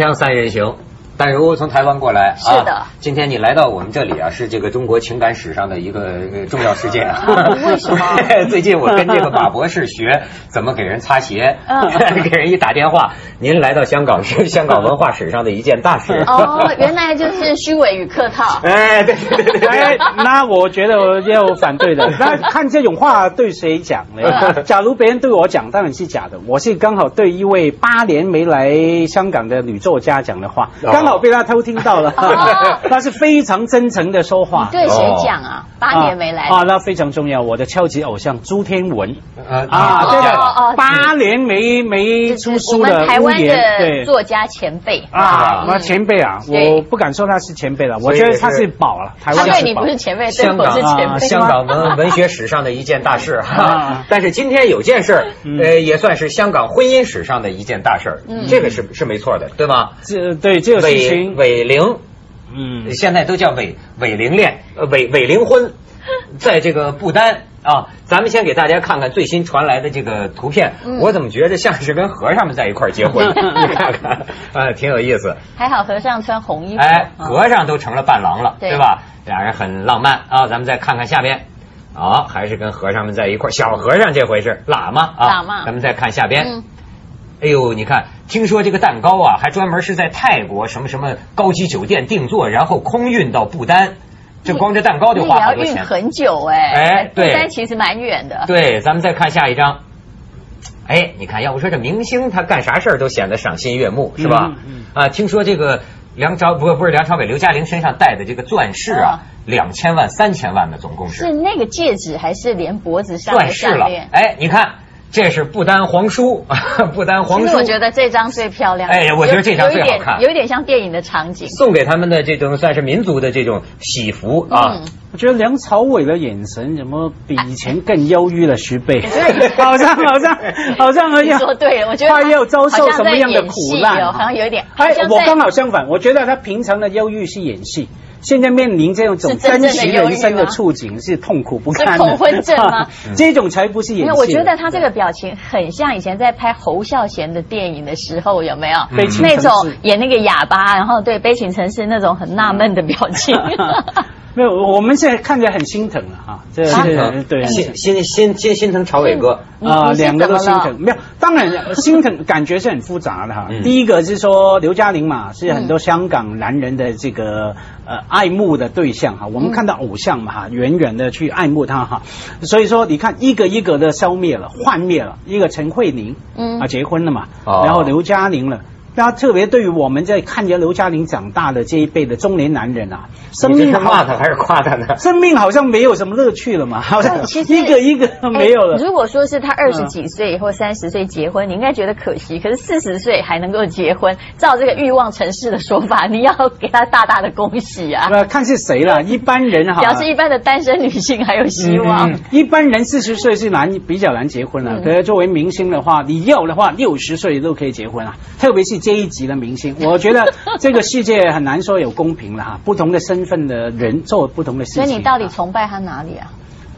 枪三人行，淡如果从台湾过来，是的啊。今天你来到我们这里啊，是这个中国情感史上的一个呃重要事件 啊。为什么 最近我跟这个马博士学怎么给人擦鞋，嗯 给人一打电话，您来到香港是香港文化史上的一件大事。哦，原来就是虚伪与客套。哎，对对对对哎，那我觉得我要反对的。那看这种话对谁讲呢？假如别人对我讲，当然是假的。我是刚好对一位八年没来香港的女作家讲的话，哦刚好被他偷听到了。他是非常真诚的说话。对谁讲啊？八年没来啊，那非常重要。我的超级偶像朱天文呃啊，哦对的，八年没没出书的台湾的。作家前辈啊，嗯那前辈啊，我不敢说他是前辈了，我觉得他是是宝了，台他湾是宝对你不。是前辈，对我香港啊是前辈。香港文文学史上的一件大事啊 但是今天有件事儿，嗯呃，也算是香港婚姻史上的一件大事儿嗯这个是是没错的，对吗？这对这个事伪情，伪灵，嗯，现在都叫伪伪灵恋，呃，伪伪灵婚，在这个不丹啊，咱们先给大家看看最新传来的这个图片，嗯我怎么觉得像是跟和尚们在一块儿结婚？你看看，啊，挺有意思。还好和尚穿红衣服。哎，嗯和尚都成了伴郎了，对对吧？俩人很浪漫啊。咱们再看看下边，啊，还是跟和尚们在一块儿。小和尚这回是喇嘛啊，喇嘛咱们再看下边，嗯哎呦，你看，听说这个蛋糕啊，还专门是在泰国什么什么高级酒店定做，然后空运到不丹，这光这蛋糕就那也要运花好多钱。很久哎。哎对不丹其实蛮远的。对，咱们再看下一张。哎，你看，要不说这明星他干啥事儿都显得赏心悦目，是吧？嗯嗯啊，听说这个梁朝不不是梁朝伟，刘嘉玲身上戴的这个钻饰啊，两千万、三千万的总共是是那个戒指还是连脖子上的钻饰了。哎，你看，这是不丹皇叔，不丹皇叔其实我觉得这张最漂亮。哎呀我觉得这张最好看有一点有一点像电影的场景。送给他们的这种算是民族的这种喜服啊。嗯，我觉得梁朝伟的眼神怎么比以前更忧郁了十倍？好像好像好像好像说对了，我觉得他要遭受什么样的苦难戏哦好像有一点。哎我刚好相反，我觉得他平常的忧郁是演戏。现在面临这种是真实人生的处境，是痛苦不堪的。是恐婚症吗 这种才不是演戏。我觉得他这个表情很像以前在拍侯孝贤的电影的时候，有没有？悲情那种演那个哑巴，然后对悲情城市那种很纳闷的表情。没有，我们现在看起来很心疼了哈。这心疼，对心心心心心疼朝伟哥。啊，两个都心疼，没有，当然心疼感觉是很复杂的哈。嗯第一个是说刘嘉玲嘛，是很多香港男人的这个呃爱慕的对象哈。我们看到偶像嘛哈，远远的去爱慕他哈，所以说你看一个一个的消灭了、幻灭了，一个陈慧琳嗯啊结婚了嘛，哦然后刘嘉玲了。那特别对于我们在看着刘嘉玲长大的这一辈的中年男人啊，生命好是骂他还是夸他呢？生命好像没有什么乐趣了嘛，好像一个一个没有了。哎如果说是他二十几岁或三十岁结婚，你应该觉得可惜。可是四十岁还能够结婚，照这个欲望城市的说法，你要给他大大的恭喜啊！呃，看是谁了，一般人哈，表示一般的单身女性还有希望。嗯嗯一般人四十岁是难比较难结婚了、嗯可是作为明星的话，你要的话六十岁都可以结婚啊。特别是这一级的明星，我觉得这个世界很难说有公平了哈。不同的身份的人做不同的事情。所以你到底崇拜他哪里啊？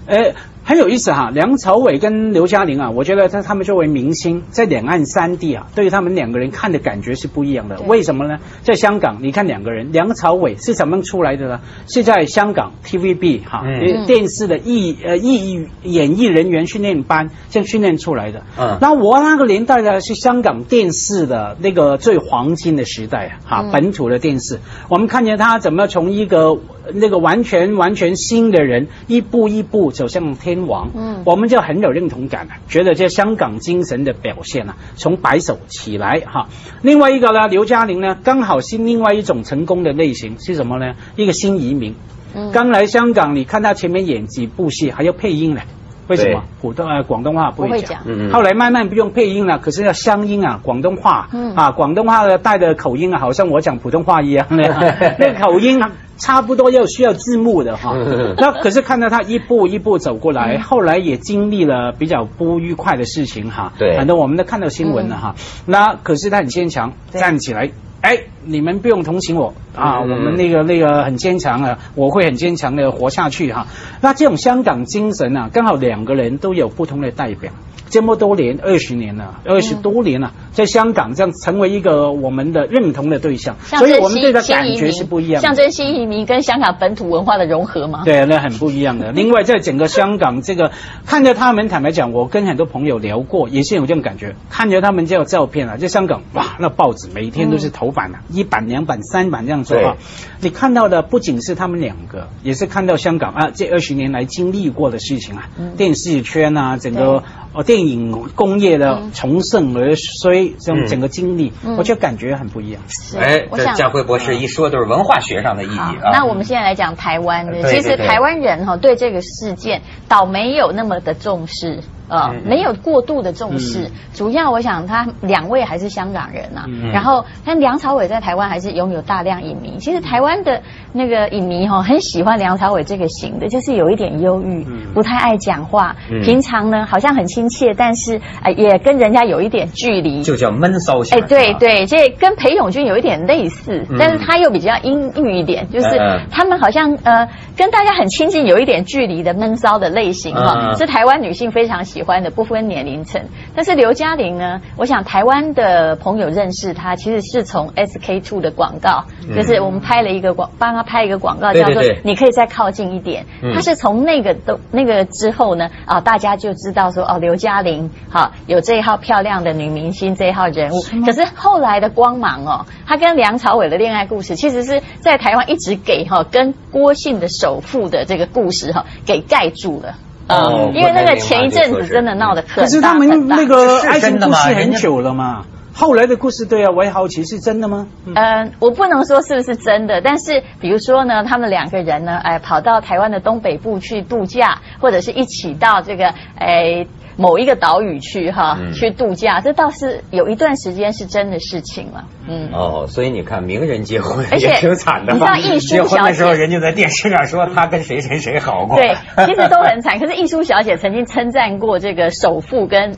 呃，很有意思哈，梁朝伟跟刘嘉玲啊，我觉得他他们作为明星，在两岸三地啊，对于他们两个人看的感觉是不一样的。为什么呢？在香港，你看两个人，梁朝伟是怎么出来的呢？是在香港 TVB 哈、电视的艺呃艺演艺人员训练班这样训练出来的。嗯那我那个年代呢，是香港电视的那个最黄金的时代啊，哈、嗯本土的电视，我们看见他怎么从一个那个完全完全新的人，一步一步走向天王，嗯我们就很有认同感了，觉得这香港精神的表现啊，从白手起来哈。另外一个呢，刘嘉玲呢，刚好是另外一种成功的类型是什么呢？一个新移民，嗯刚来香港，你看他前面演几部戏还要配音呢。为什么？普通呃广东话不会讲。嗯嗯。后来慢慢不用配音了，可是要乡音啊，广东话，嗯。啊，广东话的带的口音啊，好像我讲普通话一样的，那口音啊，差不多要需要字幕的哈。嗯。那可是看到他一步一步走过来，后来也经历了比较不愉快的事情哈。对。反正我们都看到新闻了哈。那可是他很坚强，站起来。哎，你们不用同情我啊，嗯我们那个那个很坚强啊，我会很坚强的活下去哈、那这种香港精神啊，刚好两个人都有不同的代表。这么多年，二十年了，二十多年了，在香港这样成为一个我们的认同的对象，所以我们对他感觉是不一样的。象征新移民跟香港本土文化的融合吗？对，那很不一样的。另外，在整个香港这个，看着他们，坦白讲，我跟很多朋友聊过，也是有这种感觉。看着他们这个照片啊，在香港，哇，那报纸每天都是头版啊，一版、两版、三版这样做啊。你看到的不仅是他们两个，也是看到香港啊这二十年来经历过的事情啊，电视圈啊，整个哦电影工业的从盛而衰，这种整个经历，我就感觉很不一样。是哎，这我想佳慧博士一说都是文化学上的意义啊。那我们现在来讲台湾的，其实台湾人哈对这个事件倒没有那么的重视。呃嗯，没有过度的重视，嗯。主要我想他两位还是香港人啊，嗯。然后但梁朝伟在台湾还是拥有大量影迷。其实台湾的那个影迷哈、很喜欢梁朝伟这个型的，就是有一点忧郁，嗯。不太爱讲话，嗯。平常呢好像很亲切，但是呃也跟人家有一点距离，就叫闷骚型。哎，对，对，这跟裴勇俊有一点类似，嗯。但是他又比较阴郁一点，就是他们好像呃跟大家很亲近，有一点距离的闷骚的类型哈、是台湾女性非常喜欢的，不分年龄层。但是刘嘉玲呢，我想台湾的朋友认识她，其实是从 SK two 的广告，嗯就是我们拍了一个广，帮她拍一个广告，叫做对对对“你可以再靠近一点”嗯。她是从那个都那个之后呢，啊，大家就知道说哦，刘嘉玲好有这一号漂亮的女明星这一号人物。可是后来的光芒哦，她跟梁朝伟的恋爱故事，其实是在台湾一直给哈跟郭姓的首富的这个故事哈给盖住了。哦呃，因为那个前一阵子真的闹得可是他们那个爱情故事很久了嘛，后来的故事，对啊，我也好奇是真的吗？嗯。嗯，我不能说是不是真的，但是比如说呢，他们两个人呢，哎，跑到台湾的东北部去度假，或者是一起到这个哎某一个岛屿去哈、嗯去度假，这倒是有一段时间是真的事情了。嗯，哦，所以你看，名人结婚也挺惨的你知嘛。道艺术结婚的时候，人家在电视上说他跟谁谁谁好过。对，其实都很惨。可是艺术小姐曾经称赞过这个首富跟。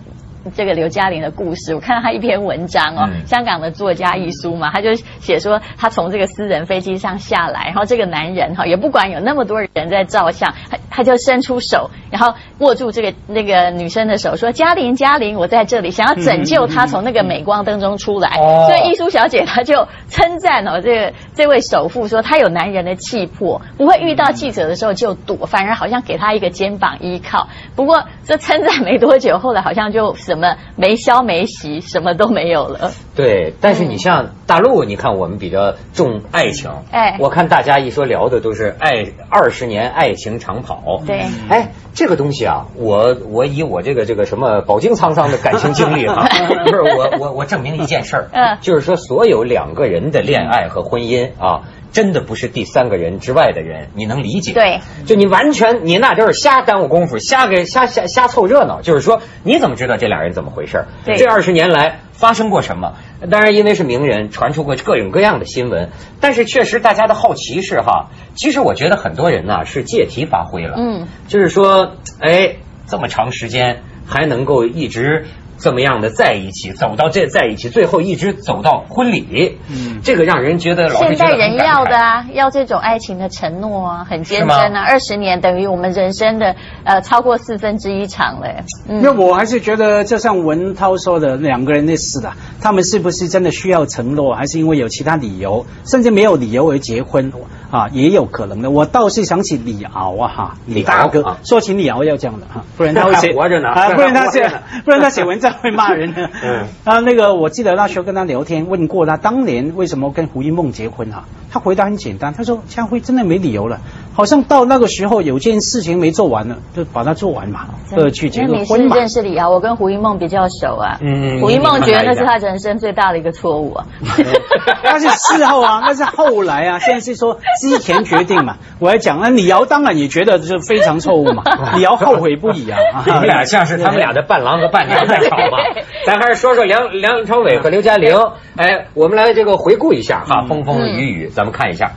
这个刘嘉玲的故事，我看到她一篇文章哦，嗯香港的作家一书嘛，他就写说他从这个私人飞机上下来，然后这个男人哈也不管有那么多人在照相，他他就伸出手，然后握住这个那个女生的手，说嘉玲嘉玲，我在这里，想要拯救她从那个镁光灯中出来。哦所以艺术小姐她就称赞哦，这个这位首富说他有男人的气魄，不会遇到记者的时候就躲，反而好像给他一个肩膀依靠。不过这称赞没多久，后来好像就什么没消没息，什么都没有了。对，但是你像大陆，你看我们比较重爱情，哎我看大家一说聊的都是爱二十年爱情长跑，对哎，这个东西啊，我我以我这个这个什么饱经沧桑的感情经历啊，不是我我我证明一件事儿，嗯就是说所有两个人的恋爱和婚姻啊。真的不是第三个人之外的人，你能理解？对，就你完全你那就是瞎耽误功夫，瞎给瞎瞎瞎凑热闹。就是说，你怎么知道这俩人怎么回事？对这二十年来发生过什么？当然，因为是名人，传出过各种各样的新闻，但是确实大家的好奇是哈，其实我觉得很多人呐是借题发挥了，嗯，就是说，哎，这么长时间还能够一直。这么样的在一起，走到这在一起，最后一直走到婚礼，嗯。这个让人觉得老现觉得很代人要的啊，要这种爱情的承诺啊，很坚贞啊，二十年等于我们人生的呃超过四分之一场了。嗯。因为我还是觉得，就像文涛说的，两个人那事啊，他们是不是真的需要承诺，还是因为有其他理由，甚至没有理由而结婚啊，也有可能的。我倒是想起李敖啊，哈，李大哥，啊。说起李敖要这样的哈，不然他会 活着呢。啊，不然他写 不然他写文章会骂人的。嗯啊，那个我记得那时候跟他聊天，问过他当年为什么跟胡一梦结婚啊？他回答很简单，他说家辉真的没理由了，好像到那个时候有件事情没做完呢，就把它做完嘛，呃，去结个婚嘛。认识李敖，我跟胡一梦比较熟啊。嗯胡一梦觉得那是你他人生最大的一个错误啊。那是事后啊，那是后来啊，现在是说之前决定嘛。我来讲，那李瑶当然也觉得是非常错误嘛，李瑶后悔不已啊。你们俩像是他们俩的伴郎和伴娘在吵嘛。咱还是说说梁梁朝伟和刘嘉玲。哎，我们来这个回顾一下哈，风风雨雨，咱们看一下。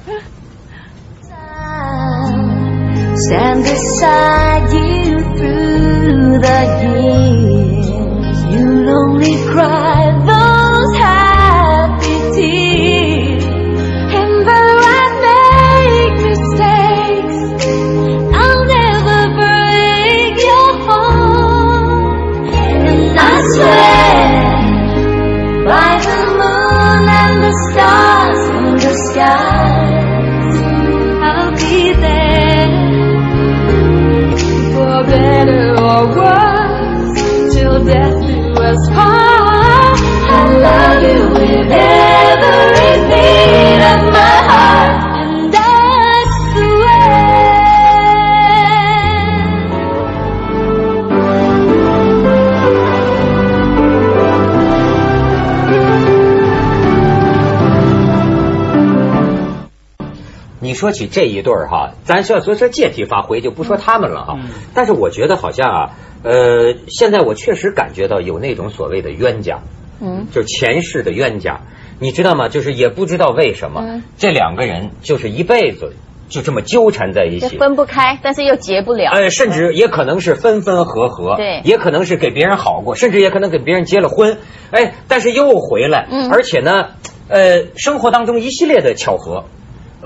Stand beside you through the years. You'll only cry 你说起这一对儿哈，咱是要说说借题发挥，就不说他们了哈。嗯但是我觉得好像啊，呃，现在我确实感觉到有那种所谓的冤家，嗯，就是前世的冤家，你知道吗？就是也不知道为什么、嗯这两个人就是一辈子就这么纠缠在一起。分不开，但是又结不了。呃，甚至也可能是分分合合，对也可能是给别人好过，甚至也可能给别人结了婚，哎，但是又回来，嗯而且呢，呃，生活当中一系列的巧合，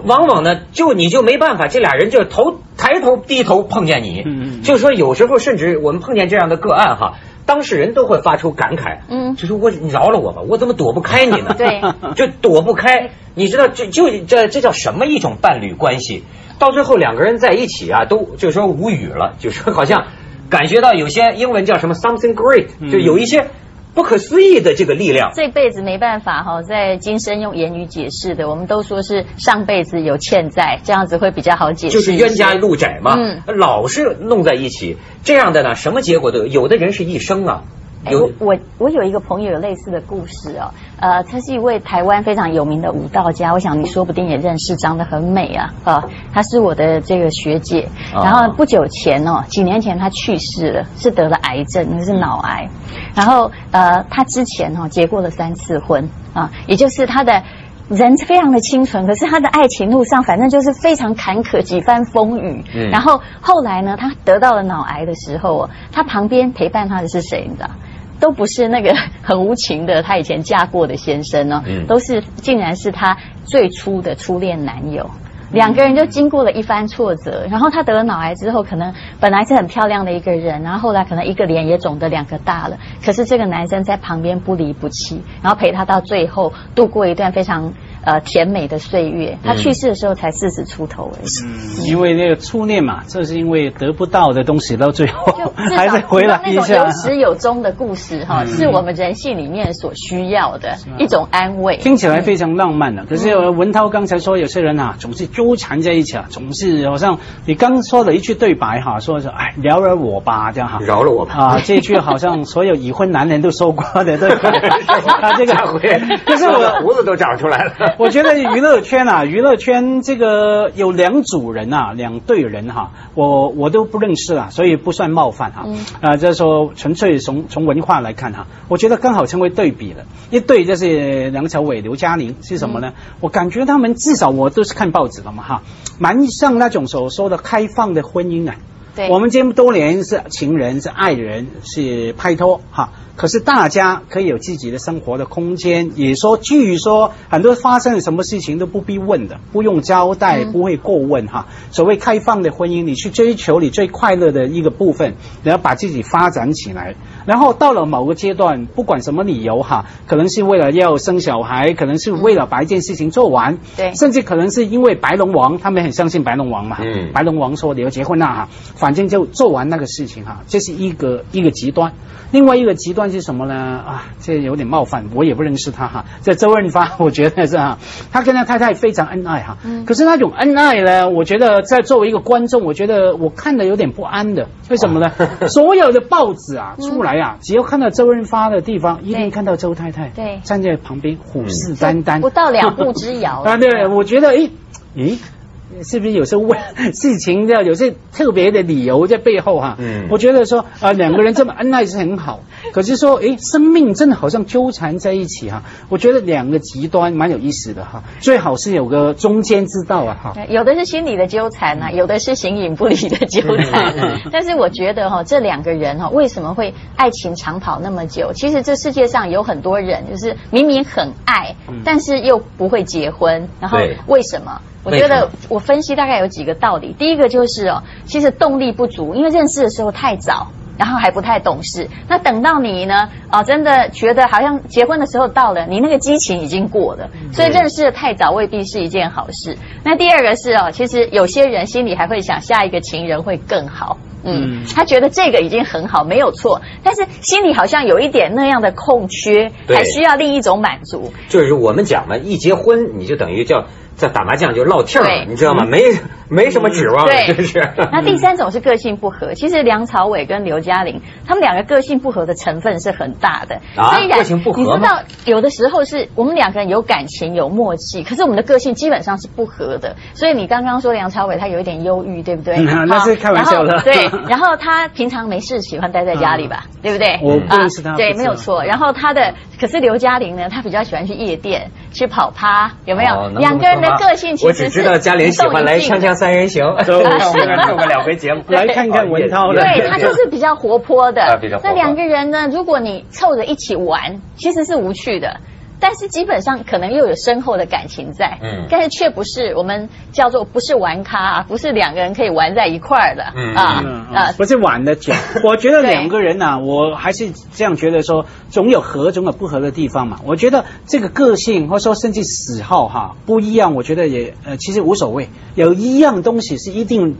往往呢，就你就没办法，这俩人就头抬头低头碰见你，嗯嗯嗯就说有时候甚至我们碰见这样的个案哈。当事人都会发出感慨，嗯就说我你饶了我吧，我怎么躲不开你呢？对，就躲不开。你知道这就这这叫什么一种伴侣关系？到最后两个人在一起啊，都就是说无语了，就是说好像感觉到有些英文叫什么 something great，就有一些不可思议的这个力量。这辈子没办法哈，在今生用言语解释的，我们都说是上辈子有欠债，这样子会比较好解释。就是冤家路窄嘛，嗯老是弄在一起，这样的呢，什么结果都有。有的人是一生啊，哎，我我我有一个朋友有类似的故事哦，呃，他是一位台湾非常有名的舞蹈家，我想你说不定也认识，长得很美啊，啊，她是我的这个学姐，啊然后不久前哦，几年前她去世了，是得了癌症，那是脑癌，然后呃，她之前哦结过了三次婚啊，也就是她的。人非常的清纯，可是她的爱情路上反正就是非常坎坷，几番风雨。嗯然后后来呢，她得到了脑癌的时候哦，她旁边陪伴她的是谁？你知道？都不是那个很无情的她以前嫁过的先生哦，嗯都是竟然是她最初的初恋男友。两个人就经过了一番挫折，然后她得了脑癌之后，可能本来是很漂亮的一个人，然后后来可能一个脸也肿得两个大了，可是这个男生在旁边不离不弃，然后陪她到最后度过一段非常呃甜美的岁月。他去世的时候才四十出头而已。嗯，因为那个初恋嘛，这是因为得不到的东西，到最后 还少是回来那种一下有。始有终的故事哈，是我们人性里面所需要的一种安慰。听起来非常浪漫的，可是文涛刚才说，有些人啊总是纠缠在一起啊，总是好像你刚说了一句对白哈，说是哎饶了我吧这样哈，饶了我吧啊，这句好像所有已婚男人都说过的，对他？啊，这个可是我胡子都长出来了。我觉得娱乐圈啊，娱乐圈这个有两组人啊，两队人哈、我我都不认识啊，所以不算冒犯哈、嗯啊，就是说纯粹从从文化来看哈、我觉得刚好成为对比了。一对就是梁朝伟、刘嘉玲是什么呢？我感觉他们至少我都是看报纸的嘛哈，蛮像那种所说的开放的婚姻啊。对。我们这么多年是情人，是爱人，是拍拖哈。可是大家可以有自己的生活的空间，也说，据说很多发生了什么事情都不必问的，不用交代，嗯。不会过问哈。所谓开放的婚姻，你去追求你最快乐的一个部分，然后把自己发展起来，然后到了某个阶段，不管什么理由哈，可能是为了要生小孩，可能是为了把一件事情做完，对。甚至可能是因为白龙王，他们很相信白龙王嘛，嗯。白龙王说你要结婚啦哈，反正就做完那个事情哈，这是一个一个极端。另外一个极端是什么呢？啊，这有点冒犯，我也不认识他哈。这周润发，我觉得是哈，他跟他太太非常恩爱哈。嗯可是那种恩爱呢，我觉得在作为一个观众，我觉得我看的有点不安的。为什么呢？所有的报纸啊出来啊，只要看到周润发的地方，一定看到周太太对站在旁边虎视眈眈，不到两步之遥 啊，对，我觉得，诶，诶。是不是有时候为 事情要有些特别的理由在背后哈、嗯我觉得说啊、两个人这么恩爱是很好，可是说诶，生命真的好像纠缠在一起哈、我觉得两个极端蛮有意思的哈、最好是有个中间之道啊哈、有的是心理的纠缠呐、有的是形影不离的纠缠。但是我觉得哈、这两个人哈、为什么会爱情长跑那么久？其实这世界上有很多人，就是明明很爱，但是又不会结婚，然后为什么？我觉得我分析大概有几个道理。第一个就是哦，其实动力不足，因为认识的时候太早。然后还不太懂事。那等到你呢，啊，真的觉得好像结婚的时候到了，你那个激情已经过了，所以认识的太早未必是一件好事。那第二个是哦，其实有些人心里还会想下一个情人会更好。嗯，他觉得这个已经很好，没有错，但是心里好像有一点那样的空缺，还需要另一种满足。就是我们讲嘛，一结婚你就等于叫在打麻将就落气儿了，你知道吗？没没什么指望了，对真是。那第三种是个性不合，其实梁朝伟跟刘嘉玲他们两个个性不合的成分是很大的。啊虽然个性不合你知道有的时候是我们两个人有感情有默契，可是我们的个性基本上是不合的。所以你刚刚说梁朝伟他有一点忧郁，对不对？嗯那是开玩笑的对，然后他平常没事喜欢待在家里吧，对不对？我不认识他啊对，没有错。然后他的可是刘嘉玲呢，她比较喜欢去夜店去跑趴，有没有？哦两个人的个性其实我只知道嘉玲喜欢来《锵锵三人行》，走我们做过两回节目，来看看文涛的对他就是比较活泼的。那两个人呢，如果你凑着一起玩，其实是无趣的。但是基本上可能又有深厚的感情在，嗯。但是却不是我们叫做不是玩咖啊，不是两个人可以玩在一块儿的，嗯啊嗯，啊。嗯，不是玩的久，我觉得两个人呐、我还是这样觉得说，总有合，总有不合的地方嘛。我觉得这个个性或者说甚至喜好哈不一样，我觉得也呃其实无所谓，有一样东西是一定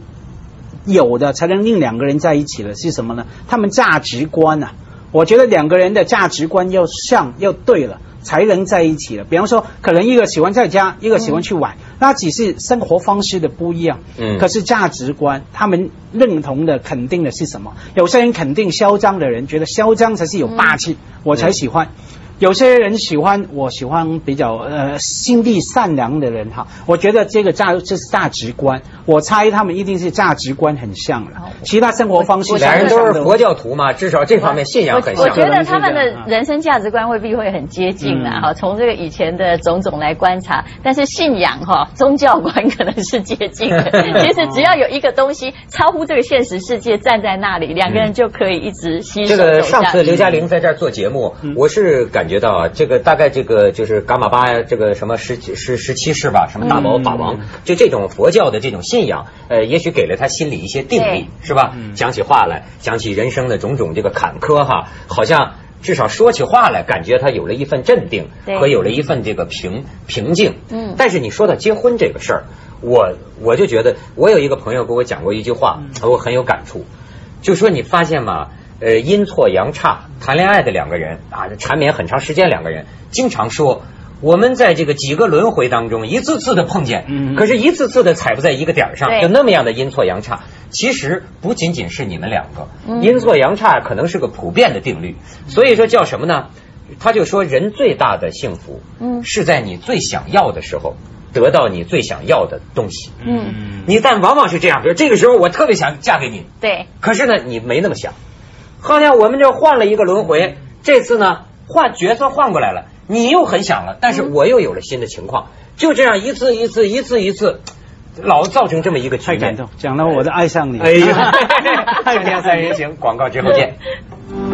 有的，才能令两个人在一起的是什么呢？他们价值观啊，我觉得两个人的价值观要像要对了。才能在一起的，比方说，可能一个喜欢在家，一个喜欢去玩，那只是生活方式的不一样。嗯可是价值观，他们认同的、肯定的是什么？有些人肯定嚣张的人，觉得嚣张才是有霸气，我才喜欢。有些人喜欢，我喜欢比较呃心地善良的人哈。我觉得这个价这是价值观，我猜他们一定是价值观很像了，其他生活方式我俩人都是佛教。徒嘛，至少这方面信仰很像。我觉得他们的人生价值观未必会很接近啊，嗯哈、从这个以前的种种来观察，但是信仰哈、宗教观可能是接近的。其实只要有一个东西超乎这个现实世界站在那里，两个人就可以一直携手这个。上次刘嘉玲在这儿做节目，我是感觉到啊，这个大概这个就是伽马巴呀，这个什么十十十七世吧，什么大宝法王，就这种佛教的这种信仰，呃，也许给了他心里一些定力，是吧？讲起话来，讲起人生的种种这个坎坷哈，好像。至少说起话来，感觉他有了一份镇定和有了一份这个平平静。嗯但是你说到结婚这个事儿，我我就觉得，我有一个朋友给我讲过一句话，我很有感触。就说你发现吗？呃，阴错阳差谈恋爱的两个人啊，缠绵很长时间，两个人经常说，我们在这个几个轮回当中，一次次的碰见，嗯可是一次次的踩不在一个点儿上，对就那么样的阴错阳差。其实不仅仅是你们两个，嗯阴错阳差可能是个普遍的定律。所以说叫什么呢？他就说人最大的幸福，嗯是在你最想要的时候得到你最想要的东西。嗯，你但往往是这样，比如这个时候我特别想嫁给你，对，可是呢，你没那么想。好像我们就换了一个轮回，这次呢换角色换过来了，你又很想了，但是我又有了新的情况，就这样一次一次一次一次，老造成这么一个局面太感动，讲到我的爱上你。哎呀，锵锵三人行，广告之后见。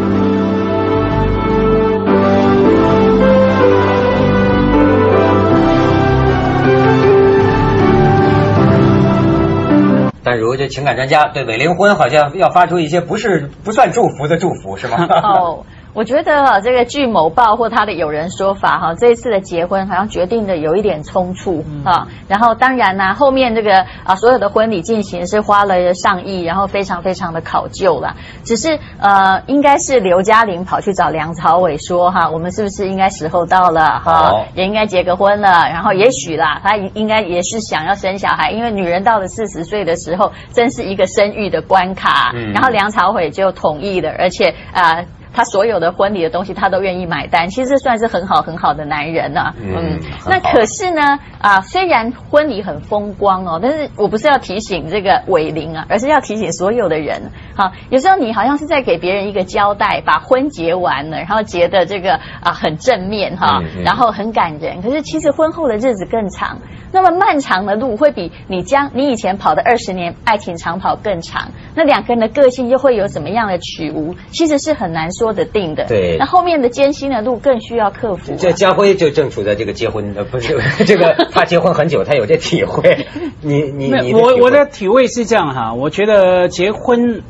但如这情感专家对伪灵婚好像要发出一些不是不算祝福的祝福，是吗？哦，我觉得啊，这个据某报或他的友人说法哈，这一次的结婚好像决定的有一点冲突啊。然后当然呢、后面这个啊所有的婚礼进行是花了上亿，然后非常非常的考究了。只是呃，应该是刘嘉玲跑去找梁朝伟说哈，我们是不是应该时候到了哈好，也应该结个婚了。然后也许啦，他应该也是想要生小孩，因为女人到了四十岁的时候，真是一个生育的关卡。嗯然后梁朝伟就同意了，而且啊。他所有的婚礼的东西，他都愿意买单，其实算是很好很好的男人啊、嗯那可是呢，啊，虽然婚礼很风光哦，但是我不是要提醒这个伟林啊，而是要提醒所有的人，好，有时候你好像是在给别人一个交代，把婚结完了，然后结的这个啊很正面哈，嗯嗯。然后很感人，可是其实婚后的日子更长，那么漫长的路会比你将你以前跑的二十年爱情长跑更长，那两个人的个性又会有什么样的起伏，其实是很难说得定的。对那后面的艰辛的路更需要克服啊、这家辉就正处在这个结婚呃不是 这个他结婚很久，他有这体会。你你你我我的的体会是这样哈，我觉得结婚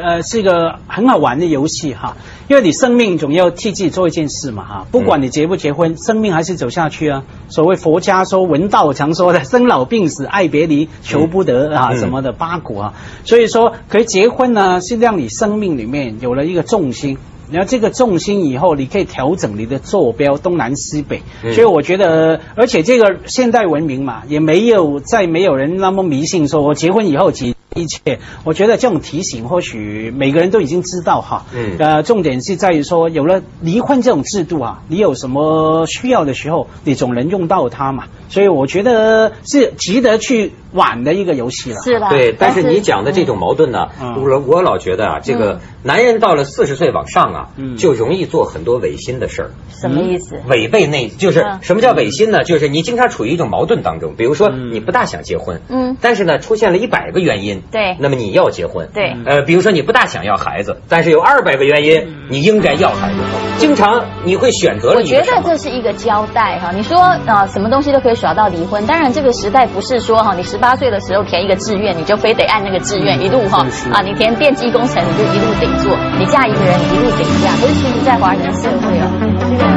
呃是一个很好玩的游戏哈，因为你生命总要替自己做一件事嘛哈，不管你结不结婚，生命还是走下去啊。所谓佛家说文道常说的 生老病死爱别离求不得啊嗯什么的八股啊，所以说可以结婚呢是让你生命里面有了一个重心。然后这个重心以后，你可以调整你的坐标东南西北，嗯所以我觉得，而且这个现代文明嘛，也没有再没有人那么迷信说我结婚以后几一切。我觉得这种提醒，或许每个人都已经知道哈。嗯呃，重点是在于说，有了离婚这种制度啊，你有什么需要的时候，你总能用到它嘛。所以我觉得是值得去玩的一个游戏了。是吧。对，但是你讲的这种矛盾呢，嗯。我我老觉得啊，这个男人到了四十岁往上啊，嗯。就容易做很多违心的事儿。什么意思？违背内就是嗯。什么叫违心呢？就是你经常处于一种矛盾当中，比如说嗯。你不大想结婚，嗯。但是呢出现了一百个原因，对。那么你要结婚，对。呃，比如说你不大想要孩子，但是有二百个原因你应该要孩子，经常你会选择了我觉得这是一个交代哈。你说啊，什么东西都可以耍到离婚，当然这个时代不是说哈，你十八岁的时候填一个志愿，你就非得按那个志愿一路哈啊，你填电机工程你就一路得做，你嫁一个人你一路得嫁。可是其实，在华人社会哦，这个。